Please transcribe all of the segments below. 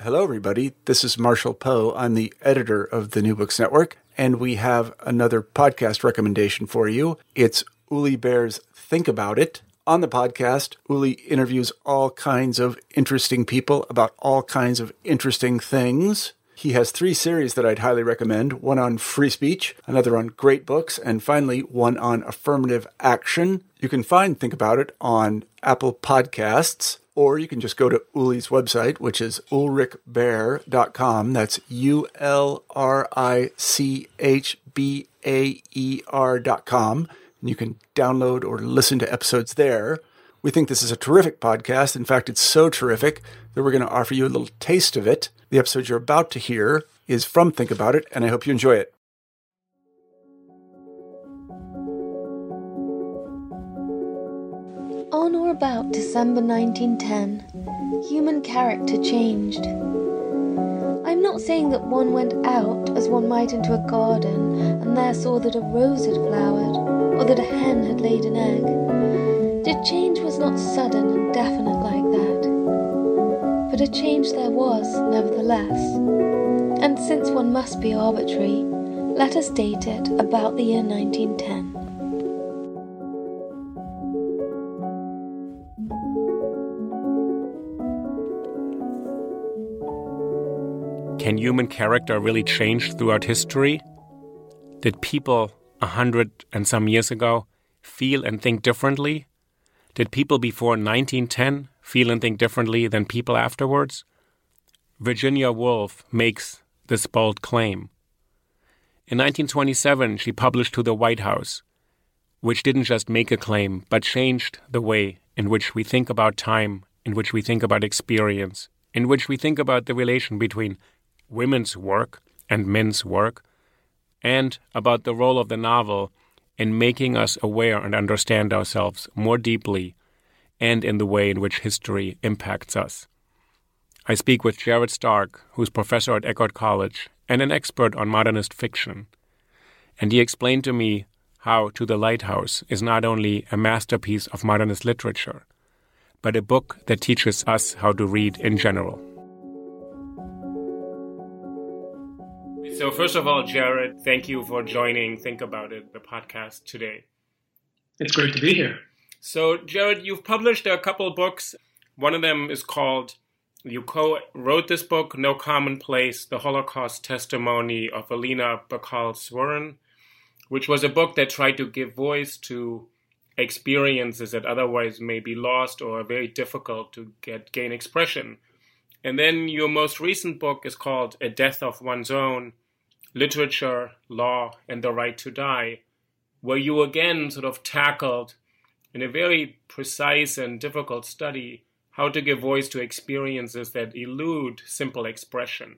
Hello, everybody. This is Marshall Poe. I'm the editor of the New Books Network, and we have another podcast recommendation for you. It's Uli Baer's Think About It. On the podcast, Uli interviews all kinds of interesting people about all kinds of interesting things. He has three series that I'd highly recommend one on free speech, another on great books, and finally, one on affirmative action. You can find Think About It on Apple Podcasts or you can just go to Uli's website, which is ulrichbaer.com. That's U L R I C H B A E R.com. And you can download or listen to episodes there. We think this is a terrific podcast. In fact, it's so terrific that we're going to offer you a little taste of it. The episode you're about to hear is from Think About It, and I hope you enjoy it. On or about December 1910, human character changed. I'm not saying that one went out as one might into a garden and there saw that a rose had flowered or that a hen had laid an egg. The change was not sudden and definite like that. But a change there was, nevertheless. And since one must be arbitrary, let us date it about the year 1910. Can human character really changed throughout history? Did people a hundred and some years ago feel and think differently? Did people before 1910 feel and think differently than people afterwards? Virginia Woolf makes this bold claim. In 1927, she published to the Lighthouse, which didn't just make a claim, but changed the way in which we think about time, in which we think about experience, in which we think about the relation between women's work and men's work, and about the role of the novel in making us aware and understand ourselves more deeply and in the way in which history impacts us. I speak with Jared Stark, who's professor at Eckerd College and an expert on modernist fiction. And he explained to me how To the Lighthouse is not only a masterpiece of modernist literature, but a book that teaches us how to read in general. So, first of all, Jared, thank you for joining Think About It, the podcast today. It's great to be here. So, Jared, you've published a couple books. One of them is called, you co wrote this book, No Commonplace The Holocaust Testimony of Alina Bacall Zwirn, which was a book that tried to give voice to experiences that otherwise may be lost or are very difficult to get gain expression. And then your most recent book is called A Death of One's Own literature, law, and the right to die, where you again sort of tackled in a very precise and difficult study how to give voice to experiences that elude simple expression.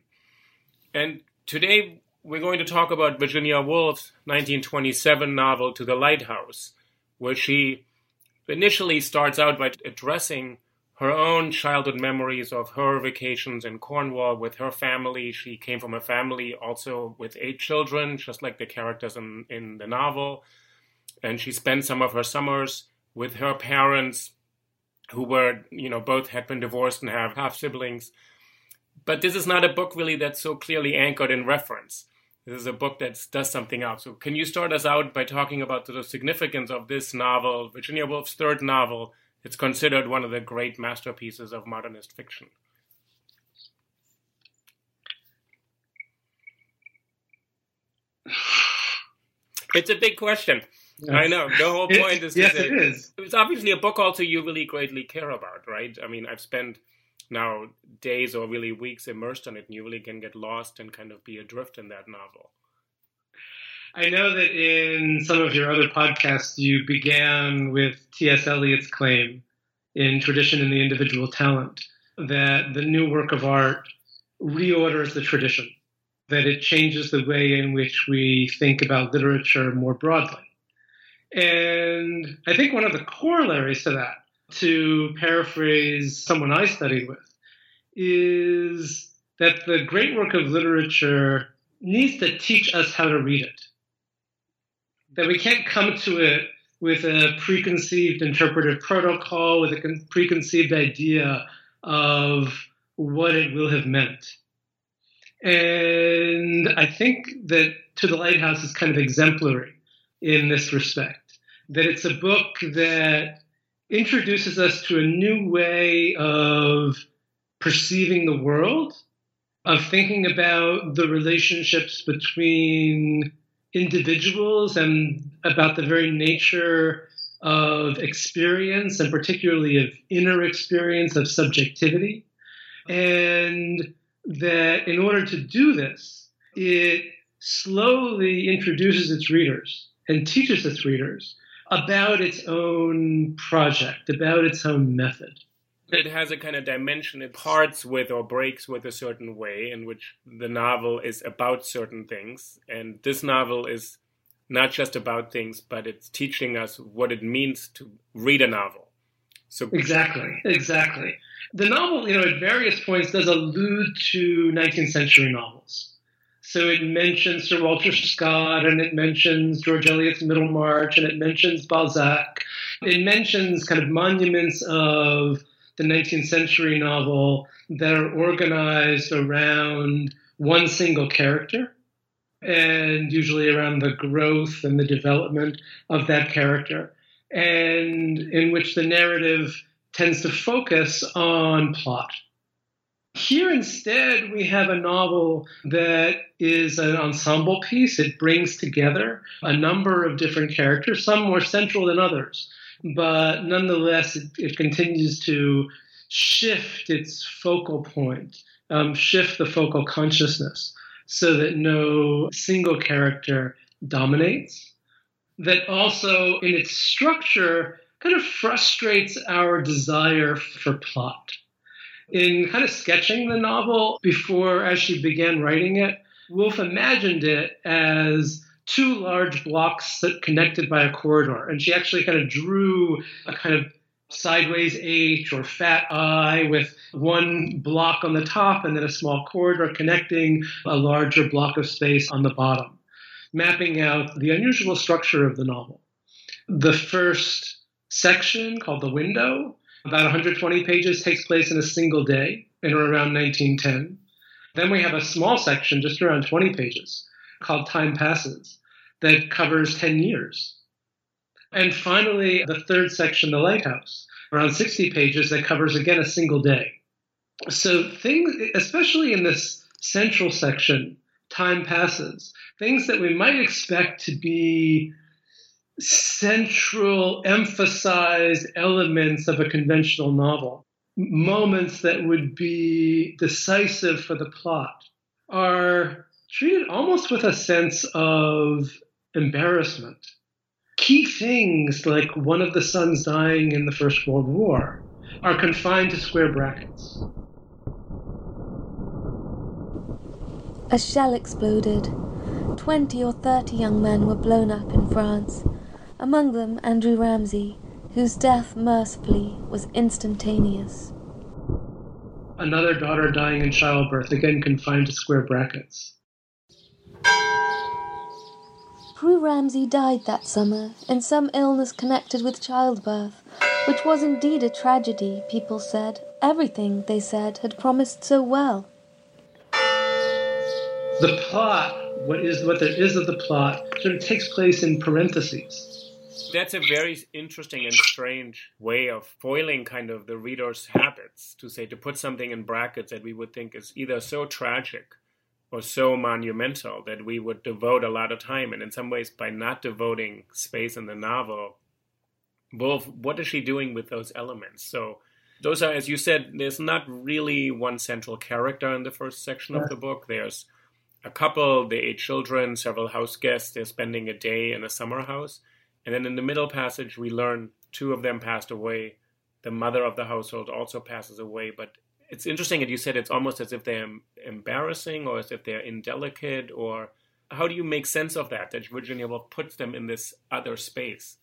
And today we're going to talk about Virginia Woolf's 1927 novel To the Lighthouse, where she initially starts out by addressing her own childhood memories of her vacations in Cornwall with her family. She came from a family also with eight children, just like the characters in, in the novel. And she spent some of her summers with her parents, who were, you know, both had been divorced and have half siblings. But this is not a book really that's so clearly anchored in reference. This is a book that does something else. So, can you start us out by talking about the significance of this novel, Virginia Woolf's third novel, it's considered one of the great masterpieces of modernist fiction. It's a big question. I know. The whole point is, yes, it is. It's obviously a book also you really greatly care about, right? I mean, I've spent now days or really weeks immersed in it, and you really can get lost and kind of be adrift in that novel. I know that in some of your other podcasts, you began with T.S. Eliot's claim in Tradition and the Individual Talent that the new work of art reorders the tradition that it changes the way in which we think about literature more broadly. And I think one of the corollaries to that, to paraphrase someone I studied with, is that the great work of literature needs to teach us how to read it. That we can't come to it with a preconceived interpretive protocol, with a preconceived idea of what it will have meant. And I think that To the Lighthouse is kind of exemplary in this respect. That it's a book that introduces us to a new way of perceiving the world, of thinking about the relationships between individuals and about the very nature of experience and particularly of inner experience of subjectivity. And that in order to do this, it slowly introduces its readers and teaches its readers about its own project, about its own method. It has a kind of dimension. It parts with or breaks with a certain way in which the novel is about certain things. And this novel is not just about things, but it's teaching us what it means to read a novel. So exactly, exactly. The novel, you know, at various points does allude to 19th century novels. So it mentions Sir Walter Scott and it mentions George Eliot's Middlemarch and it mentions Balzac. It mentions kind of monuments of the 19th century novel that are organized around one single character and usually around the growth and the development of that character, and in which the narrative tends to focus on plot. Here instead, we have a novel that is an ensemble piece. It brings together a number of different characters, some more central than others but nonetheless, it, it continues to shift its focal point, um, shift the focal consciousness so that no single character dominates. That also, in its structure, kind of frustrates our desire for plot. In kind of sketching the novel before, as she began writing it, Woolf imagined it as two large blocks that connected by a corridor. And she actually kind of drew a kind of sideways H or fat I with one block on the top and then a small corridor connecting a larger block of space on the bottom, mapping out the unusual structure of the novel. The first section, called The Window, about 120 pages, takes place in a single day in or around 1910. Then we have a small section, just around 20 pages, called Time Passes that covers 10 years. And finally, the third section, The Lighthouse, around 60 pages that covers again a single day. So things, especially in this central section, time passes, things that we might expect to be central, emphasized elements of a conventional novel, moments that would be decisive for the plot, are treated almost with a sense of embarrassment. Key things like one of the sons dying in the First World War are confined to square brackets. A shell exploded. Twenty or thirty young men were blown up in France, among them Andrew Ramsay, whose death mercifully was instantaneous. Another daughter dying in childbirth, again confined to square brackets. Prue Ramsay died that summer in some illness connected with childbirth, which was indeed a tragedy, people said. Everything, they said, had promised so well. The plot, what is what there is of the plot, sort of takes place in parentheses. That's a very interesting and strange way of foiling kind of the reader's habits to say to put something in brackets that we would think is either so tragic or so monumental that we would devote a lot of time. And in some ways, by not devoting space in the novel, Woolf, what is she doing with those elements? So, those are, as you said, there's not really one central character in the first section of the book. There's a couple, the eight children, several house guests. They're spending a day in a summer house. And then in the middle passage, we learn two of them passed away. The mother of the household also passes away. But it's interesting that you said it's almost as if they're embarrassing or as if they're indelicate or how do you make sense of that that virginia woolf puts them in this other space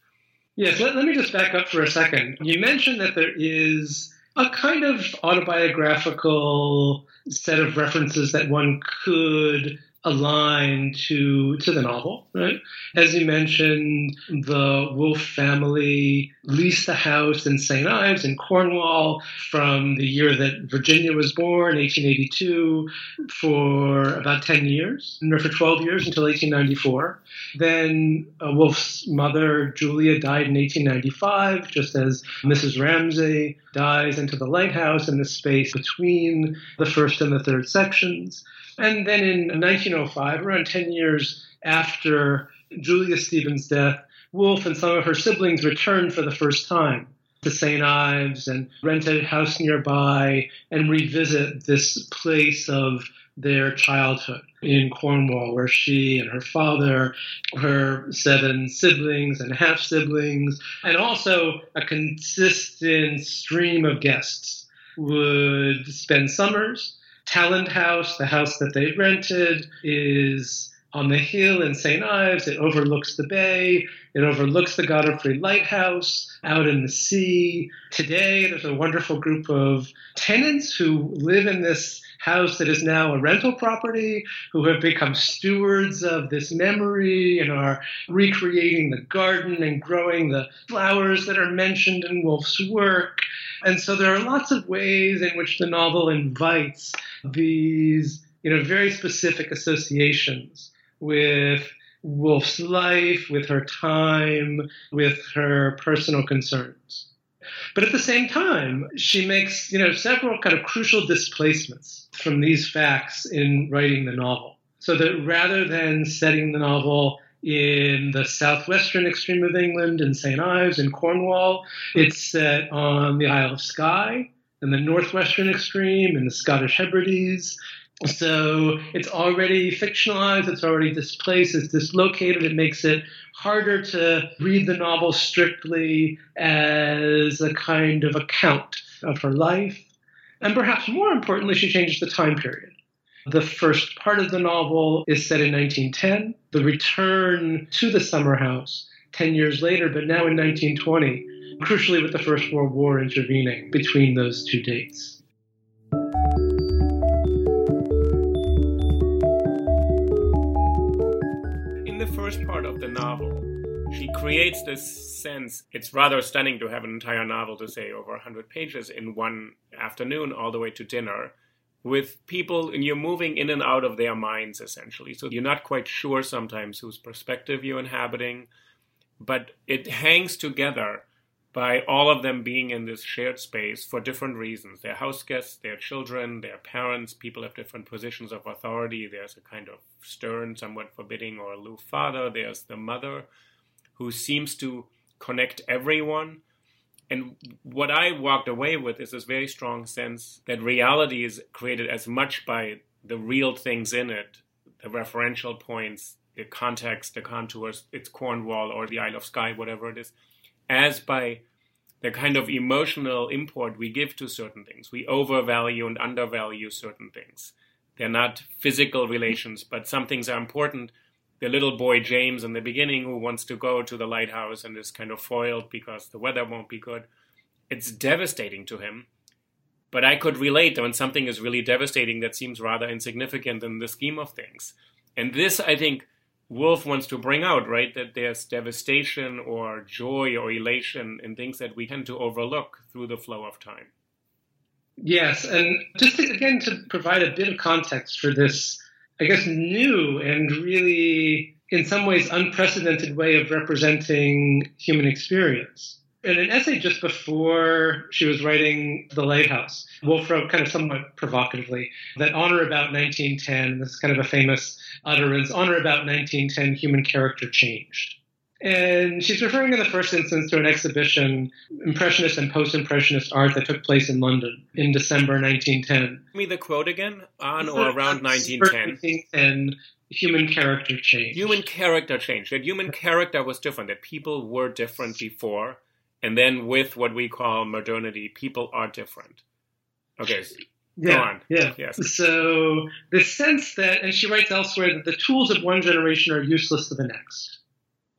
yes let, let me just back up for a second you mentioned that there is a kind of autobiographical set of references that one could align to to the novel, right? As you mentioned, the Woolf family leased the house in St. Ives in Cornwall from the year that Virginia was born, 1882, for about 10 years, or for 12 years until 1894. Then uh, Woolf's mother, Julia, died in 1895, just as Mrs. Ramsay dies into the lighthouse in the space between the first and the third sections. And then in 1905, around 10 years after Julia Stephen's death, Woolf and some of her siblings returned for the first time to St. Ives and rent a house nearby and revisit this place of their childhood in Cornwall, where she and her father, her seven siblings and half siblings, and also a consistent stream of guests would spend summers Talland House, the house that they rented, is on the hill in St. Ives. It overlooks the bay. It overlooks the Godrevy Lighthouse out in the sea. Today, there's a wonderful group of tenants who live in this house that is now a rental property, who have become stewards of this memory and are recreating the garden and growing the flowers that are mentioned in Woolf's work. And so there are lots of ways in which the novel invites these, you know, very specific associations with Woolf's life, with her time, with her personal concerns. But at the same time, she makes, you know, several kind of crucial displacements from these facts in writing the novel. So that rather than setting the novel in the southwestern extreme of England in St. Ives in Cornwall, it's set on the Isle of Skye in the northwestern extreme in the Scottish Hebrides. So it's already fictionalized, it's already displaced, it's dislocated. It makes it harder to read the novel strictly as a kind of account of her life. And perhaps more importantly, she changes the time period. The first part of the novel is set in 1910. The return to the summer house 10 years later, but now in 1920, crucially with the First World War intervening between those two dates. First part of the novel, she creates this sense. It's rather stunning to have an entire novel to say over 100 pages in one afternoon, all the way to dinner with people and you're moving in and out of their minds essentially. So you're not quite sure sometimes whose perspective you're inhabiting, but it hangs together by all of them being in this shared space for different reasons. They're house guests, their children, their parents, people have different positions of authority. There's a kind of stern, somewhat forbidding or aloof father. There's the mother who seems to connect everyone and what I walked away with is this very strong sense that reality is created as much by the real things in it, the referential points, the context, the contours, it's Cornwall or the Isle of Skye, whatever it is, as by the kind of emotional import we give to certain things. We overvalue and undervalue certain things. They're not physical relations, but some things are important. The little boy James in the beginning who wants to go to the lighthouse and is kind of foiled because the weather won't be good. It's devastating to him. But I could relate when something is really devastating that seems rather insignificant in the scheme of things. And this, I think, Woolf wants to bring out, right? That there's devastation or joy or elation in things that we tend to overlook through the flow of time. Yes, and just to, again to provide a bit of context for this, I guess, new and really, in some ways, unprecedented way of representing human experience. In an essay just before she was writing The Lighthouse, Woolf wrote kind of somewhat provocatively that on or about 1910, this is kind of a famous utterance, on or about 1910, human character changed. And she's referring in the first instance to an exhibition, Impressionist and Post Impressionist art, that took place in London in December 1910. Give me the quote again on or around 1910. And human character changed. Human character changed. That human character was different, that people were different before. And then with what we call modernity, people are different. Okay. Yeah, yeah. Yes. So the sense that, and she writes elsewhere that the tools of one generation are useless to the next.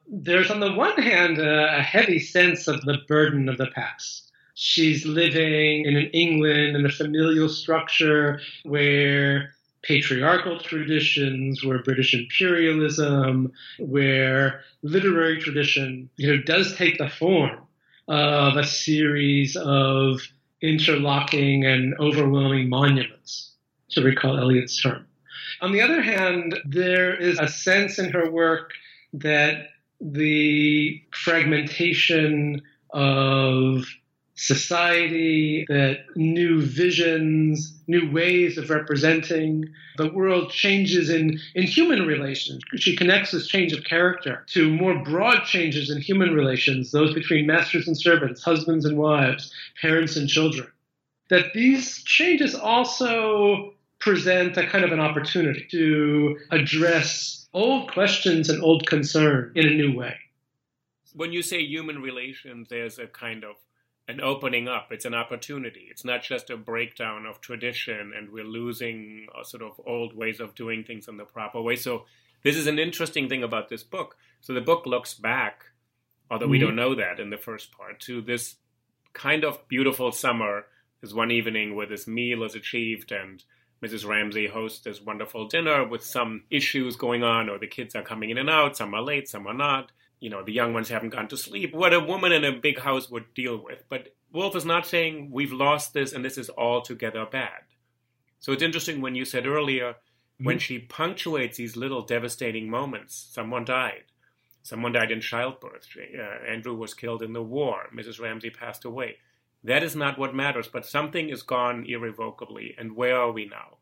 There's on the one hand a, a heavy sense of the burden of the past. She's living in an England in a familial structure where patriarchal traditions, where British imperialism, where literary tradition, you know, does take the form of a series of interlocking and overwhelming monuments, to recall Eliot's term. On the other hand, there is a sense in her work that the fragmentation of society, that new visions, new ways of representing the world changes in, in human relations. She connects this change of character to more broad changes in human relations, those between masters and servants, husbands and wives, parents and children. That these changes also present a kind of an opportunity to address old questions and old concerns in a new way. When you say human relations, there's a kind of an opening up. It's an opportunity. It's not just a breakdown of tradition and we're losing a sort of old ways of doing things in the proper way. So this is an interesting thing about this book. So the book looks back, although mm-hmm. we don't know that in the first part, to this kind of beautiful summer. This one evening where this meal is achieved and Mrs. Ramsay hosts this wonderful dinner with some issues going on, or the kids are coming in and out, some are late, some are not you know, the young ones haven't gone to sleep, what a woman in a big house would deal with. But Woolf is not saying we've lost this and this is altogether bad. So it's interesting when you said earlier, mm-hmm. when she punctuates these little devastating moments, someone died. Someone died in childbirth. Uh, Andrew was killed in the war. Mrs. Ramsay passed away. That is not what matters, but something is gone irrevocably. And where are we now?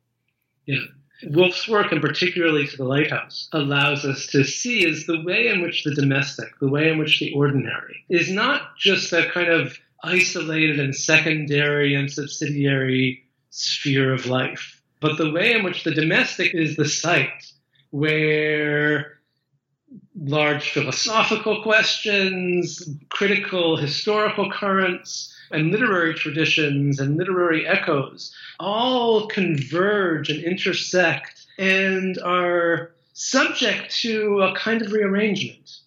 Yeah. Woolf's work, and particularly to the lighthouse, allows us to see is the way in which the domestic, the way in which the ordinary, is not just a kind of isolated and secondary and subsidiary sphere of life, but the way in which the domestic is the site where large philosophical questions, critical historical currents, and literary traditions and literary echoes all converge and intersect and are subject to a kind of rearrangement.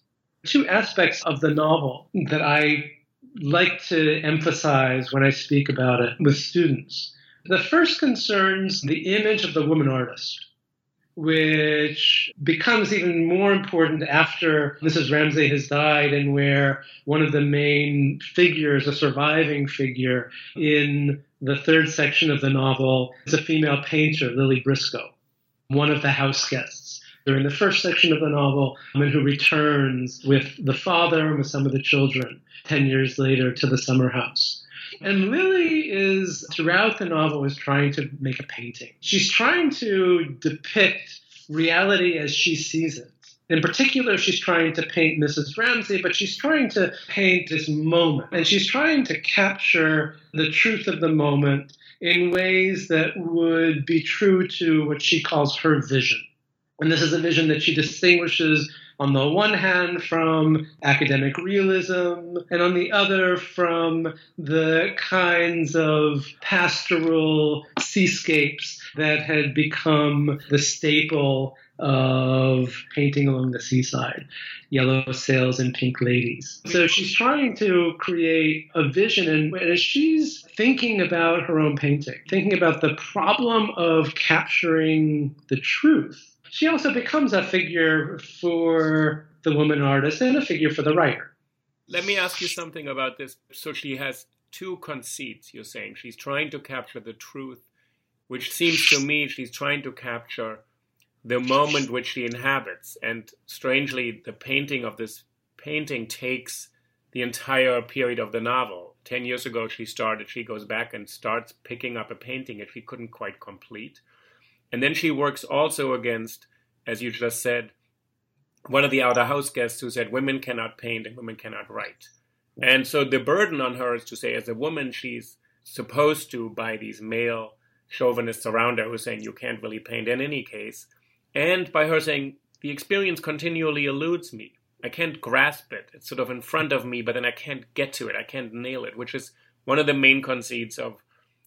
Two aspects of the novel that I like to emphasize when I speak about it with students. The first concerns the image of the woman artist which becomes even more important after Mrs. Ramsay has died, and where one of the main figures, a surviving figure in the third section of the novel, is a female painter, Lily Briscoe, one of the house guests. During the first section of the novel, and who returns with the father and with some of the children 10 years later to the summer house. And Lily is, throughout the novel, is trying to make a painting. She's trying to depict reality as she sees it. In particular, she's trying to paint Mrs. Ramsay, but she's trying to paint this moment. And she's trying to capture the truth of the moment in ways that would be true to what she calls her vision. And this is a vision that she distinguishes on the one hand from academic realism, and on the other from the kinds of pastoral seascapes that had become the staple of painting along the seaside yellow sails and pink ladies. So she's trying to create a vision, and as she's thinking about her own painting, thinking about the problem of capturing the truth she also becomes a figure for the woman artist and a figure for the writer. Let me ask you something about this. So she has two conceits, you're saying. She's trying to capture the truth, which seems to me she's trying to capture the moment which she inhabits. And strangely, the painting of this painting takes the entire period of the novel. Ten years ago, she started, she goes back and starts picking up a painting that she couldn't quite complete. And then she works also against, as you just said, one of the outer house guests who said women cannot paint and women cannot write. And so the burden on her is to say, as a woman, she's supposed to, by these male chauvinists around her who are saying you can't really paint in any case, and by her saying, the experience continually eludes me. I can't grasp it. It's sort of in front of me, but then I can't get to it. I can't nail it, which is one of the main conceits of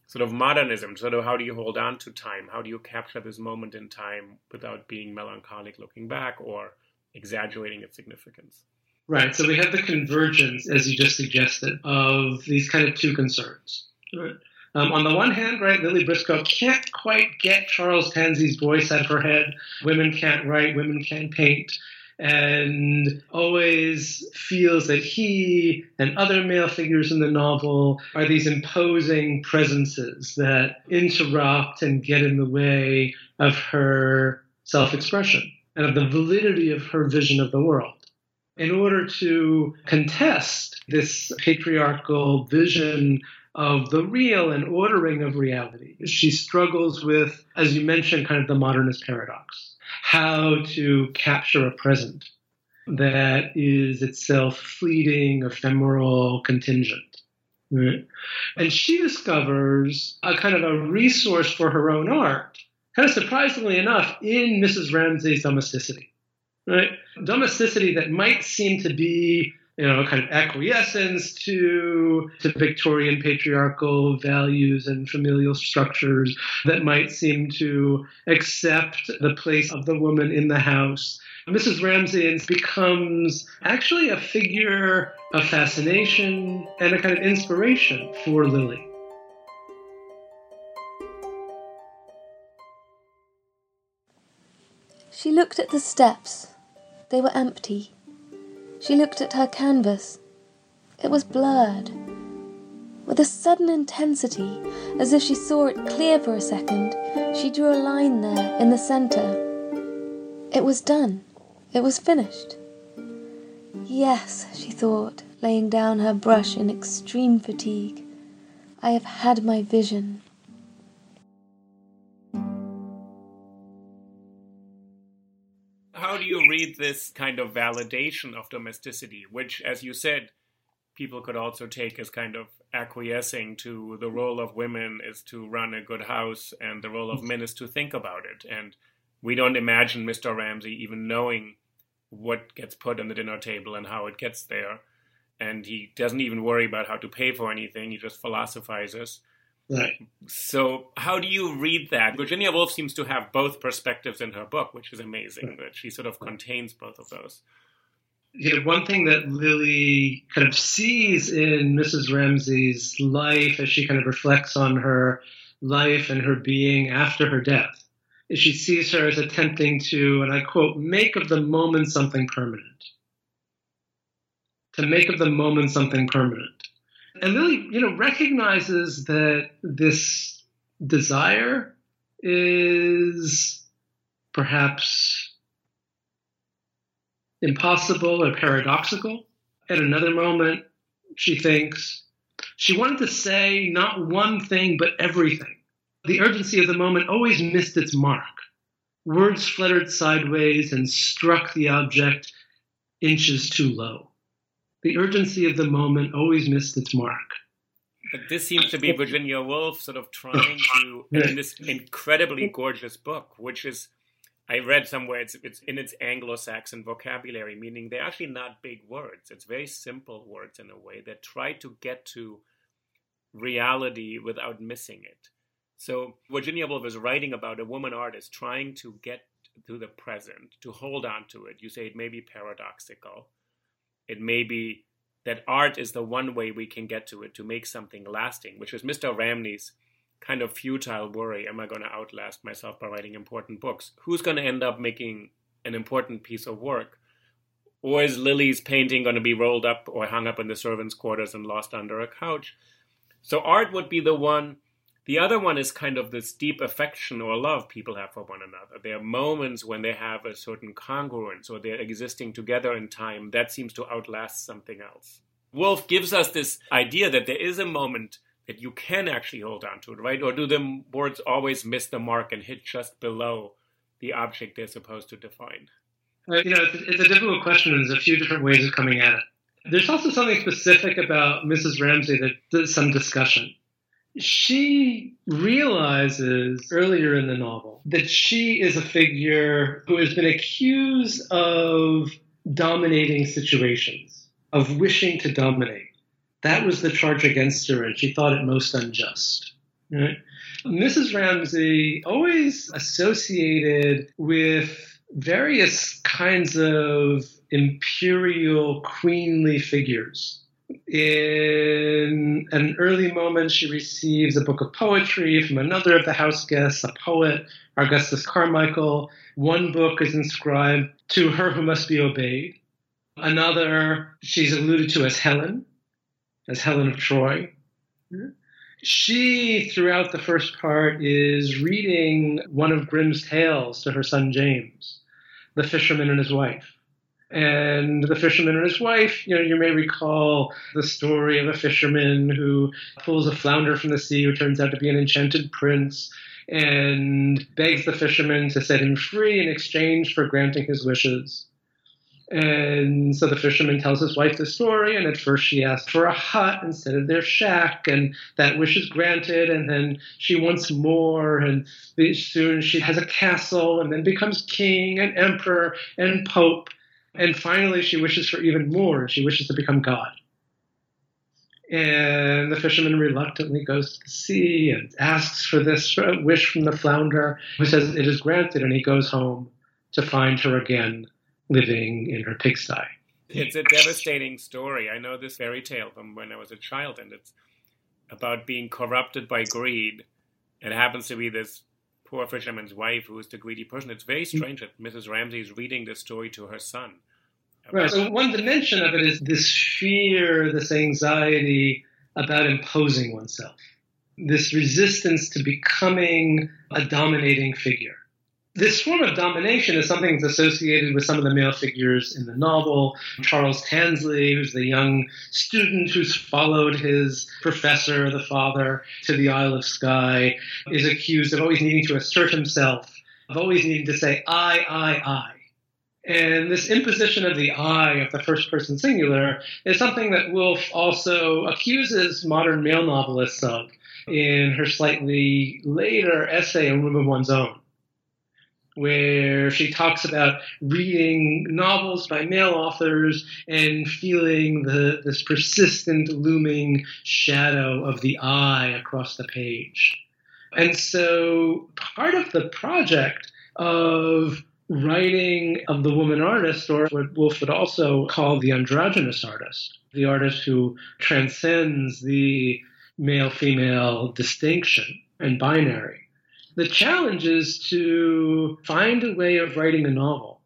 sort of modernism. Sort of how do you hold on to time? How do you capture this moment in time without being melancholic looking back or exaggerating its significance? Right. So we have the convergence, as you just suggested, of these kind of two concerns. Um, on the one hand, right, Lily Briscoe can't quite get Charles Tansley's voice out of her head. Women can't write, women can't paint and always feels that he and other male figures in the novel are these imposing presences that interrupt and get in the way of her self expression and of the validity of her vision of the world. In order to contest this patriarchal vision of the real and ordering of reality, she struggles with, as you mentioned, kind of the modernist paradox how to capture a present that is itself fleeting, ephemeral, contingent. Right? And she discovers a kind of a resource for her own art, kind of surprisingly enough, in Mrs. Ramsay's domesticity. Right? Domesticity that might seem to be you know, kind of acquiescence to to Victorian patriarchal values and familial structures that might seem to accept the place of the woman in the house. Mrs. Ramsay becomes actually a figure of fascination and a kind of inspiration for Lily. She looked at the steps. They were empty. She looked at her canvas. It was blurred. With a sudden intensity, as if she saw it clear for a second, she drew a line there in the center. It was done. It was finished. Yes, she thought, laying down her brush in extreme fatigue. I have had my vision. Read this kind of validation of domesticity, which, as you said, people could also take as kind of acquiescing to the role of women is to run a good house and the role of mm-hmm. men is to think about it. And we don't imagine Mr. Ramsay even knowing what gets put on the dinner table and how it gets there. And he doesn't even worry about how to pay for anything, he just philosophizes. Right. So, how do you read that? Virginia Woolf seems to have both perspectives in her book, which is amazing that she sort of contains both of those. Know, one thing that Lily kind of sees in Mrs. Ramsay's life as she kind of reflects on her life and her being after her death is she sees her as attempting to, and I quote, make of the moment something permanent. To make of the moment something permanent and Lily, you know, recognizes that this desire is perhaps impossible or paradoxical. At another moment, she thinks she wanted to say not one thing, but everything. The urgency of the moment always missed its mark. Words fluttered sideways and struck the object inches too low the urgency of the moment always missed its mark. But this seems to be Virginia Woolf sort of trying to, in this incredibly gorgeous book, which is, I read somewhere, it's, it's in its Anglo Saxon vocabulary, meaning they're actually not big words. It's very simple words in a way that try to get to reality without missing it. So Virginia Woolf is writing about a woman artist trying to get to the present, to hold on to it. You say it may be paradoxical it may be that art is the one way we can get to it to make something lasting, which is Mr. Ramsay's kind of futile worry am I going to outlast myself by writing important books? Who's going to end up making an important piece of work? Or is Lily's painting going to be rolled up or hung up in the servants' quarters and lost under a couch? So, art would be the one the other one is kind of this deep affection or love people have for one another. There are moments when they have a certain congruence or they're existing together in time that seems to outlast something else. Woolf gives us this idea that there is a moment that you can actually hold on to it, right? Or do the words always miss the mark and hit just below the object they're supposed to define? Uh, you know, it's, it's a difficult question, there's a few different ways of coming at it. There's also something specific about Mrs. Ramsay that does some discussion she realizes earlier in the novel that she is a figure who has been accused of dominating situations, of wishing to dominate. That was the charge against her, and she thought it most unjust. Right? Mrs. Ramsay always associated with various kinds of imperial queenly figures. In an early moment, she receives a book of poetry from another of the house guests, a poet, Augustus Carmichael. One book is inscribed to her who must be obeyed. Another, she's alluded to as Helen, as Helen of Troy. She, throughout the first part, is reading one of Grimm's tales to her son James, The Fisherman and His Wife. And the fisherman and his wife, you know, you may recall the story of a fisherman who pulls a flounder from the sea who turns out to be an enchanted prince and begs the fisherman to set him free in exchange for granting his wishes. And so the fisherman tells his wife the story, and at first she asks for a hut instead of their shack, and that wish is granted, and then she wants more, and soon she has a castle, and then becomes king and emperor and pope, and finally she wishes for even more, she wishes to become God. And the fisherman reluctantly goes to the sea and asks for this wish from the flounder, who says it is granted, and he goes home to find her again living in her pigsty. It's a devastating story. I know this fairy tale from when I was a child, and it's about being corrupted by greed. It happens to be this poor fisherman's wife who is the greedy person. It's very strange that Mrs. Ramsay is reading this story to her son. Right. So one dimension of it is this fear, this anxiety about imposing oneself, this resistance to becoming a dominating figure this form of domination is something that's associated with some of the male figures in the novel. Charles Tansley, who's the young student who's followed his professor, the father, to the Isle of Skye, is accused of always needing to assert himself, of always needing to say, I, I, I. And this imposition of the I of the first person singular is something that Woolf also accuses modern male novelists of in her slightly later essay, A Room of One's Own where she talks about reading novels by male authors and feeling the, this persistent looming shadow of the I across the page. And so part of the project of writing of the woman artist, or what Woolf would also call the androgynous artist, the artist who transcends the male female distinction and binary, the challenge is to find a way of writing a novel,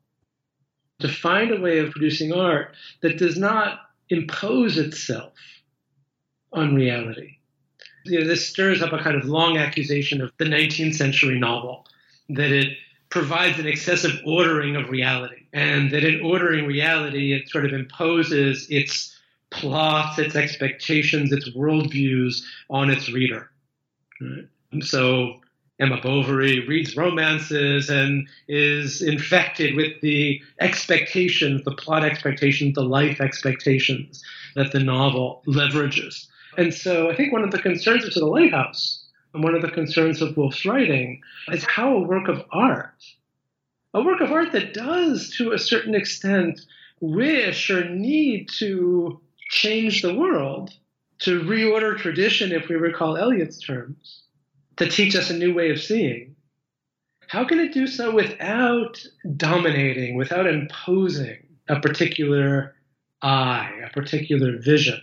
to find a way of producing art that does not impose itself on reality. You know, this stirs up a kind of long accusation of the 19th century novel that it provides an excessive ordering of reality, and that in ordering reality, it sort of imposes its plots, its expectations, its worldviews on its reader. Right? So Emma Bovary reads romances and is infected with the expectations, the plot expectations, the life expectations that the novel leverages. And so I think one of the concerns of The Lighthouse and one of the concerns of Woolf's writing is how a work of art, a work of art that does to a certain extent wish or need to change the world, to reorder tradition, if we recall Eliot's terms, to teach us a new way of seeing, how can it do so without dominating, without imposing a particular eye, a particular vision?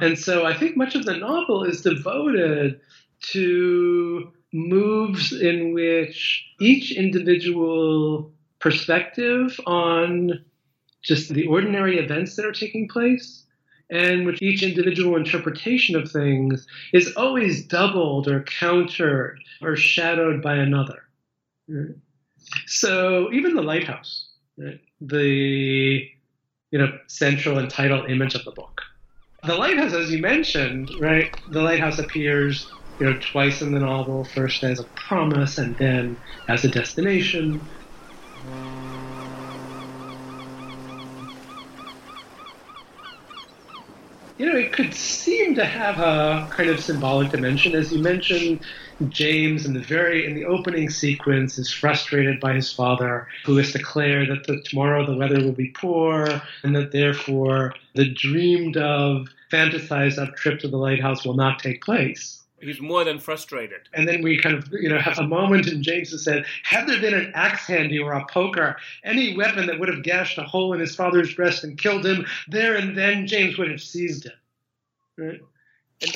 And so I think much of the novel is devoted to moves in which each individual perspective on just the ordinary events that are taking place and which each individual interpretation of things is always doubled or countered or shadowed by another. Right? So even the lighthouse, right? the you know central and title image of the book. The lighthouse, as you mentioned, right? The lighthouse appears you know twice in the novel, first as a promise and then as a destination. you know, it could seem to have a kind of symbolic dimension. As you mentioned, James in the very in the opening sequence is frustrated by his father, who has declared that the, tomorrow the weather will be poor, and that therefore the dreamed of, fantasized of trip to the lighthouse will not take place. He's more than frustrated. And then we kind of, you know, have a moment and James who said, had there been an axe handy or a poker, any weapon that would have gashed a hole in his father's breast and killed him, there and then James would have seized it. Right?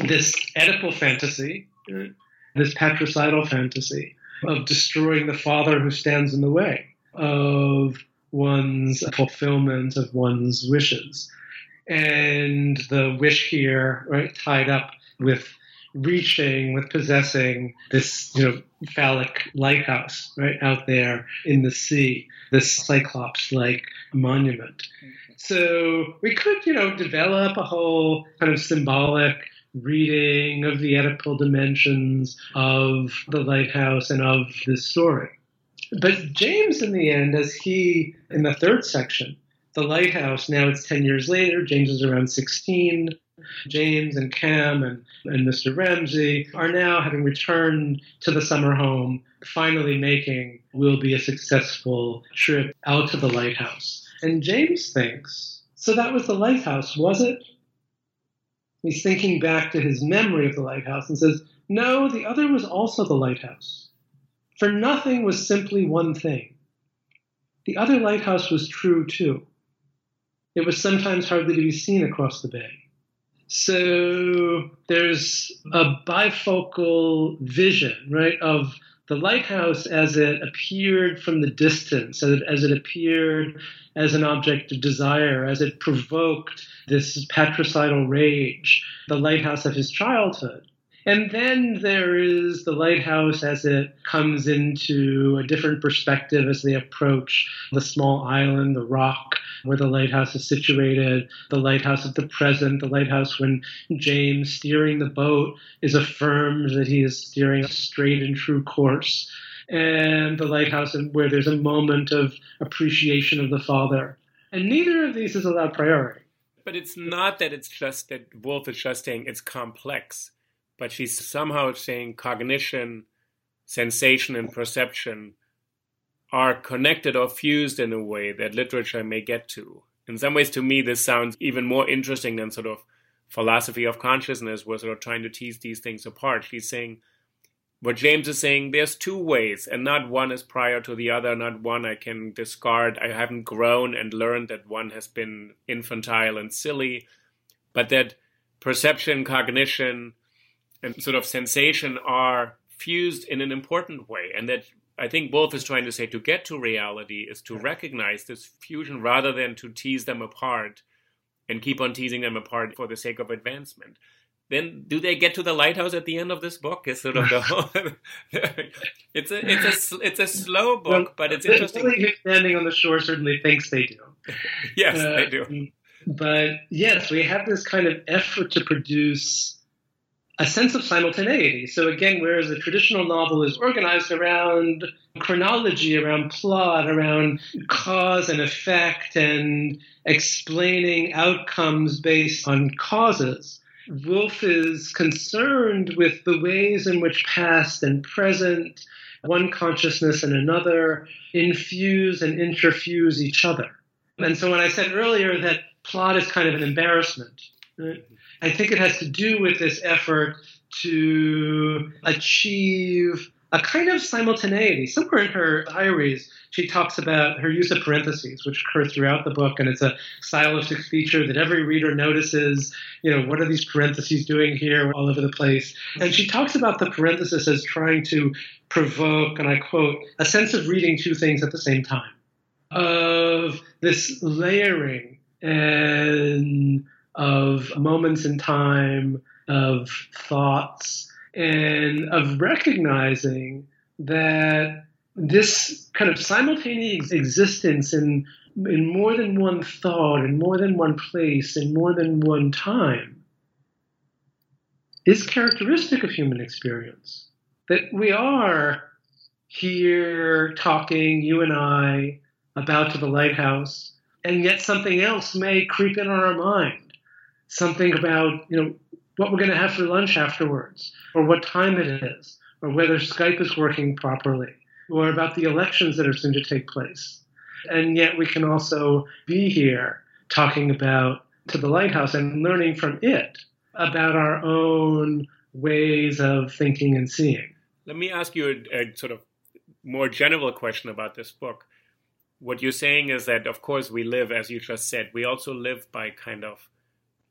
This Oedipal fantasy, right? this patricidal fantasy of destroying the father who stands in the way of one's fulfillment of one's wishes. And the wish here, right, tied up with reaching, with possessing this, you know, phallic lighthouse, right, out there in the sea, this cyclops like monument. So we could, you know, develop a whole kind of symbolic reading of the Oedipal dimensions of the lighthouse and of this story. But James, in the end, as he, in the third section, the lighthouse, now it's 10 years later, James is around 16. James and Cam and, and Mr. Ramsay are now having returned to the summer home, finally making will be a successful trip out to the lighthouse. And James thinks, so that was the lighthouse, was it? He's thinking back to his memory of the lighthouse and says, no, the other was also the lighthouse. For nothing was simply one thing. The other lighthouse was true too. It was sometimes hardly to be seen across the bay. So there's a bifocal vision, right, of the lighthouse as it appeared from the distance, as it, as it appeared as an object of desire, as it provoked this patricidal rage, the lighthouse of his childhood. And then there is the lighthouse as it comes into a different perspective as they approach the small island, the rock where the lighthouse is situated, the lighthouse of the present, the lighthouse when James, steering the boat, is affirmed that he is steering a straight and true course, and the lighthouse where there's a moment of appreciation of the Father. And neither of these is allowed priority. But it's not that it's just that Woolf is just saying it's complex but she's somehow saying cognition, sensation, and perception are connected or fused in a way that literature may get to. In some ways, to me, this sounds even more interesting than sort of philosophy of consciousness, where sort of trying to tease these things apart. She's saying what James is saying, there's two ways, and not one is prior to the other, not one I can discard. I haven't grown and learned that one has been infantile and silly, but that perception, cognition, and sort of sensation are fused in an important way. And that I think Woolf is trying to say to get to reality is to recognize this fusion rather than to tease them apart and keep on teasing them apart for the sake of advancement. Then do they get to the lighthouse at the end of this book? Is sort of the whole. it's a it's a it's a slow book, well, but it's interesting. Lily standing on the shore certainly thinks they do. yes, uh, they do. But yes, we have this kind of effort to produce a sense of simultaneity. So again, whereas a traditional novel is organized around chronology, around plot, around cause and effect, and explaining outcomes based on causes, Woolf is concerned with the ways in which past and present, one consciousness and another, infuse and interfuse each other. And so when I said earlier that plot is kind of an embarrassment, I think it has to do with this effort to achieve a kind of simultaneity. Somewhere in her diaries, she talks about her use of parentheses, which occur throughout the book, and it's a stylistic feature that every reader notices. You know, what are these parentheses doing here all over the place? And she talks about the parenthesis as trying to provoke, and I quote, a sense of reading two things at the same time, of this layering and of moments in time, of thoughts, and of recognizing that this kind of simultaneous existence in in more than one thought, in more than one place, in more than one time, is characteristic of human experience. That we are here talking, you and I, about to the lighthouse, and yet something else may creep in on our mind something about you know what we're going to have for lunch afterwards, or what time it is, or whether Skype is working properly, or about the elections that are soon to take place. And yet we can also be here talking about to the lighthouse and learning from it about our own ways of thinking and seeing. Let me ask you a, a sort of more general question about this book. What you're saying is that, of course, we live, as you just said, we also live by kind of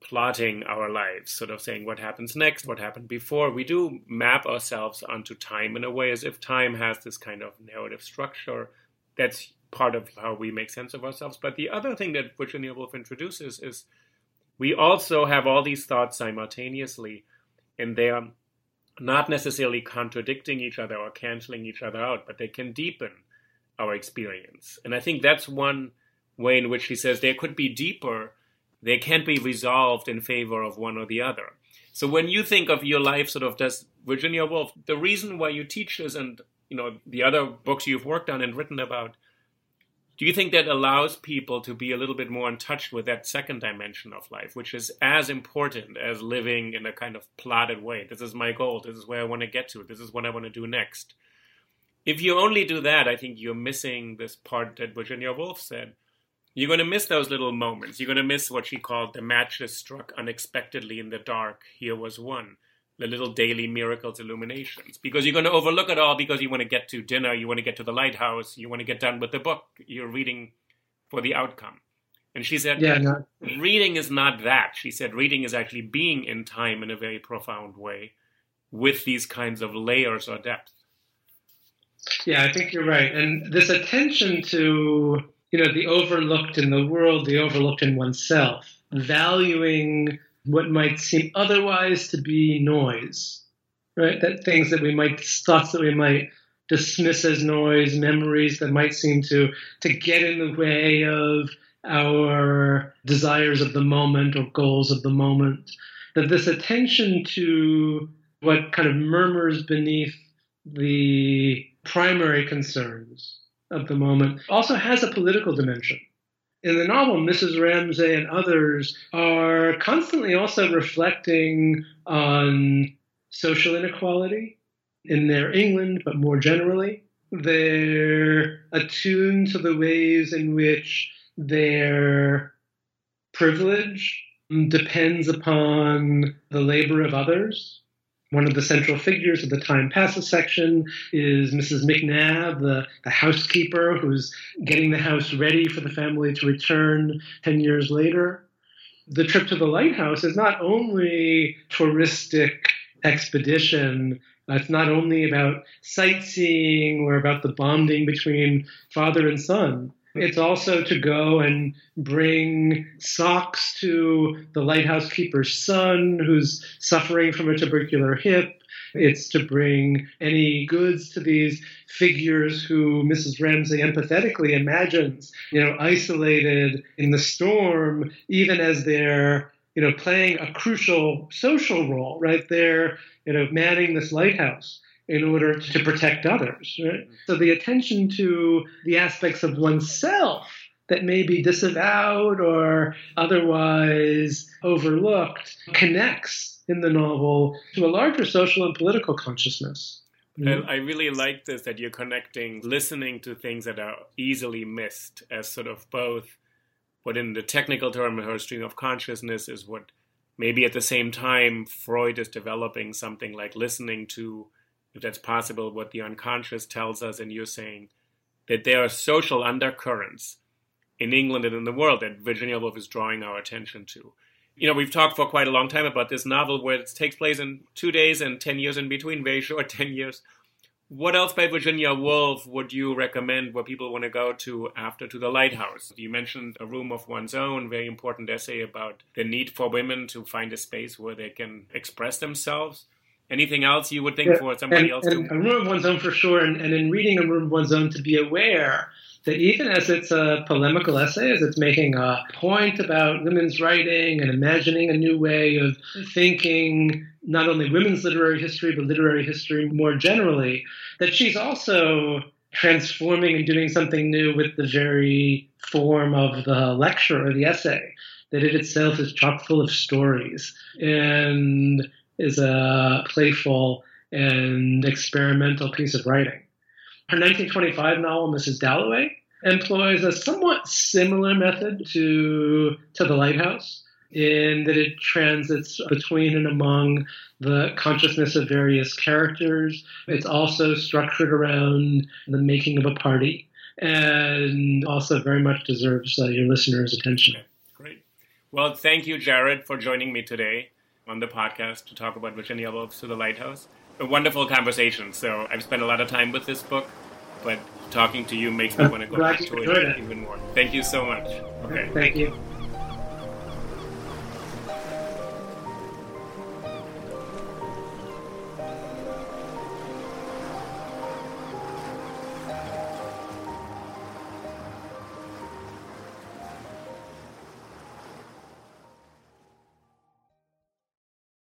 plotting our lives, sort of saying what happens next, what happened before. We do map ourselves onto time in a way as if time has this kind of narrative structure. That's part of how we make sense of ourselves. But the other thing that Virginia Woolf introduces is we also have all these thoughts simultaneously, and they are not necessarily contradicting each other or canceling each other out, but they can deepen our experience. And I think that's one way in which he says there could be deeper, they can't be resolved in favor of one or the other. So when you think of your life, sort of, does Virginia Woolf, the reason why you teach this and you know the other books you've worked on and written about, do you think that allows people to be a little bit more in touch with that second dimension of life, which is as important as living in a kind of plotted way? This is my goal. This is where I want to get to. This is what I want to do next. If you only do that, I think you're missing this part that Virginia Woolf said. You're going to miss those little moments. You're going to miss what she called the matches struck unexpectedly in the dark. Here was one the little daily miracles illuminations because you're going to overlook it all because you want to get to dinner you want to get to the lighthouse you want to get done with the book you're reading for the outcome and she said yeah, no. reading is not that she said reading is actually being in time in a very profound way with these kinds of layers or depth yeah i think you're right and this attention to you know the overlooked in the world the overlooked in oneself valuing what might seem otherwise to be noise, right? That things that we might, thoughts that we might dismiss as noise, memories that might seem to, to get in the way of our desires of the moment or goals of the moment. That this attention to what kind of murmurs beneath the primary concerns of the moment also has a political dimension in the novel, Mrs. Ramsay and others are constantly also reflecting on social inequality in their England, but more generally. They're attuned to the ways in which their privilege depends upon the labor of others one of the central figures of the Time Passes section is Mrs. McNab, the, the housekeeper who's getting the house ready for the family to return 10 years later. The trip to the lighthouse is not only touristic expedition, it's not only about sightseeing or about the bonding between father and son. It's also to go and bring socks to the lighthouse keeper's son who's suffering from a tubercular hip. It's to bring any goods to these figures who Mrs. Ramsay empathetically imagines, you know, isolated in the storm, even as they're, you know, playing a crucial social role, right? They're, you know, manning this lighthouse in order to protect others. Right? So the attention to the aspects of oneself that may be disavowed or otherwise overlooked connects in the novel to a larger social and political consciousness. I really like this that you're connecting listening to things that are easily missed as sort of both what in the technical term her stream of consciousness is what maybe at the same time Freud is developing something like listening to if that's possible, what the unconscious tells us, and you're saying that there are social undercurrents in England and in the world that Virginia Woolf is drawing our attention to. You know, we've talked for quite a long time about this novel where it takes place in two days and 10 years in between, very short 10 years. What else by Virginia Woolf would you recommend where people want to go to after to the lighthouse? You mentioned A Room of One's Own, very important essay about the need for women to find a space where they can express themselves. Anything else you would think yeah, for somebody and, else? And to... A room of one's own for sure, and, and in reading a room of one's own to be aware that even as it's a polemical essay, as it's making a point about women's writing and imagining a new way of thinking not only women's literary history, but literary history more generally, that she's also transforming and doing something new with the very form of the lecture or the essay, that it itself is chock full of stories. And is a playful and experimental piece of writing. Her 1925 novel, Mrs. Dalloway, employs a somewhat similar method to, to The Lighthouse. in that it transits between and among the consciousness of various characters. It's also structured around the making of a party and also very much deserves uh, your listeners' attention. Great. Well, thank you, Jared, for joining me today on the podcast to talk about Virginia Woolf to the Lighthouse. A wonderful conversation. So I've spent a lot of time with this book, but talking to you makes me want to go back to it even more. Thank you so much. Okay. Thank you.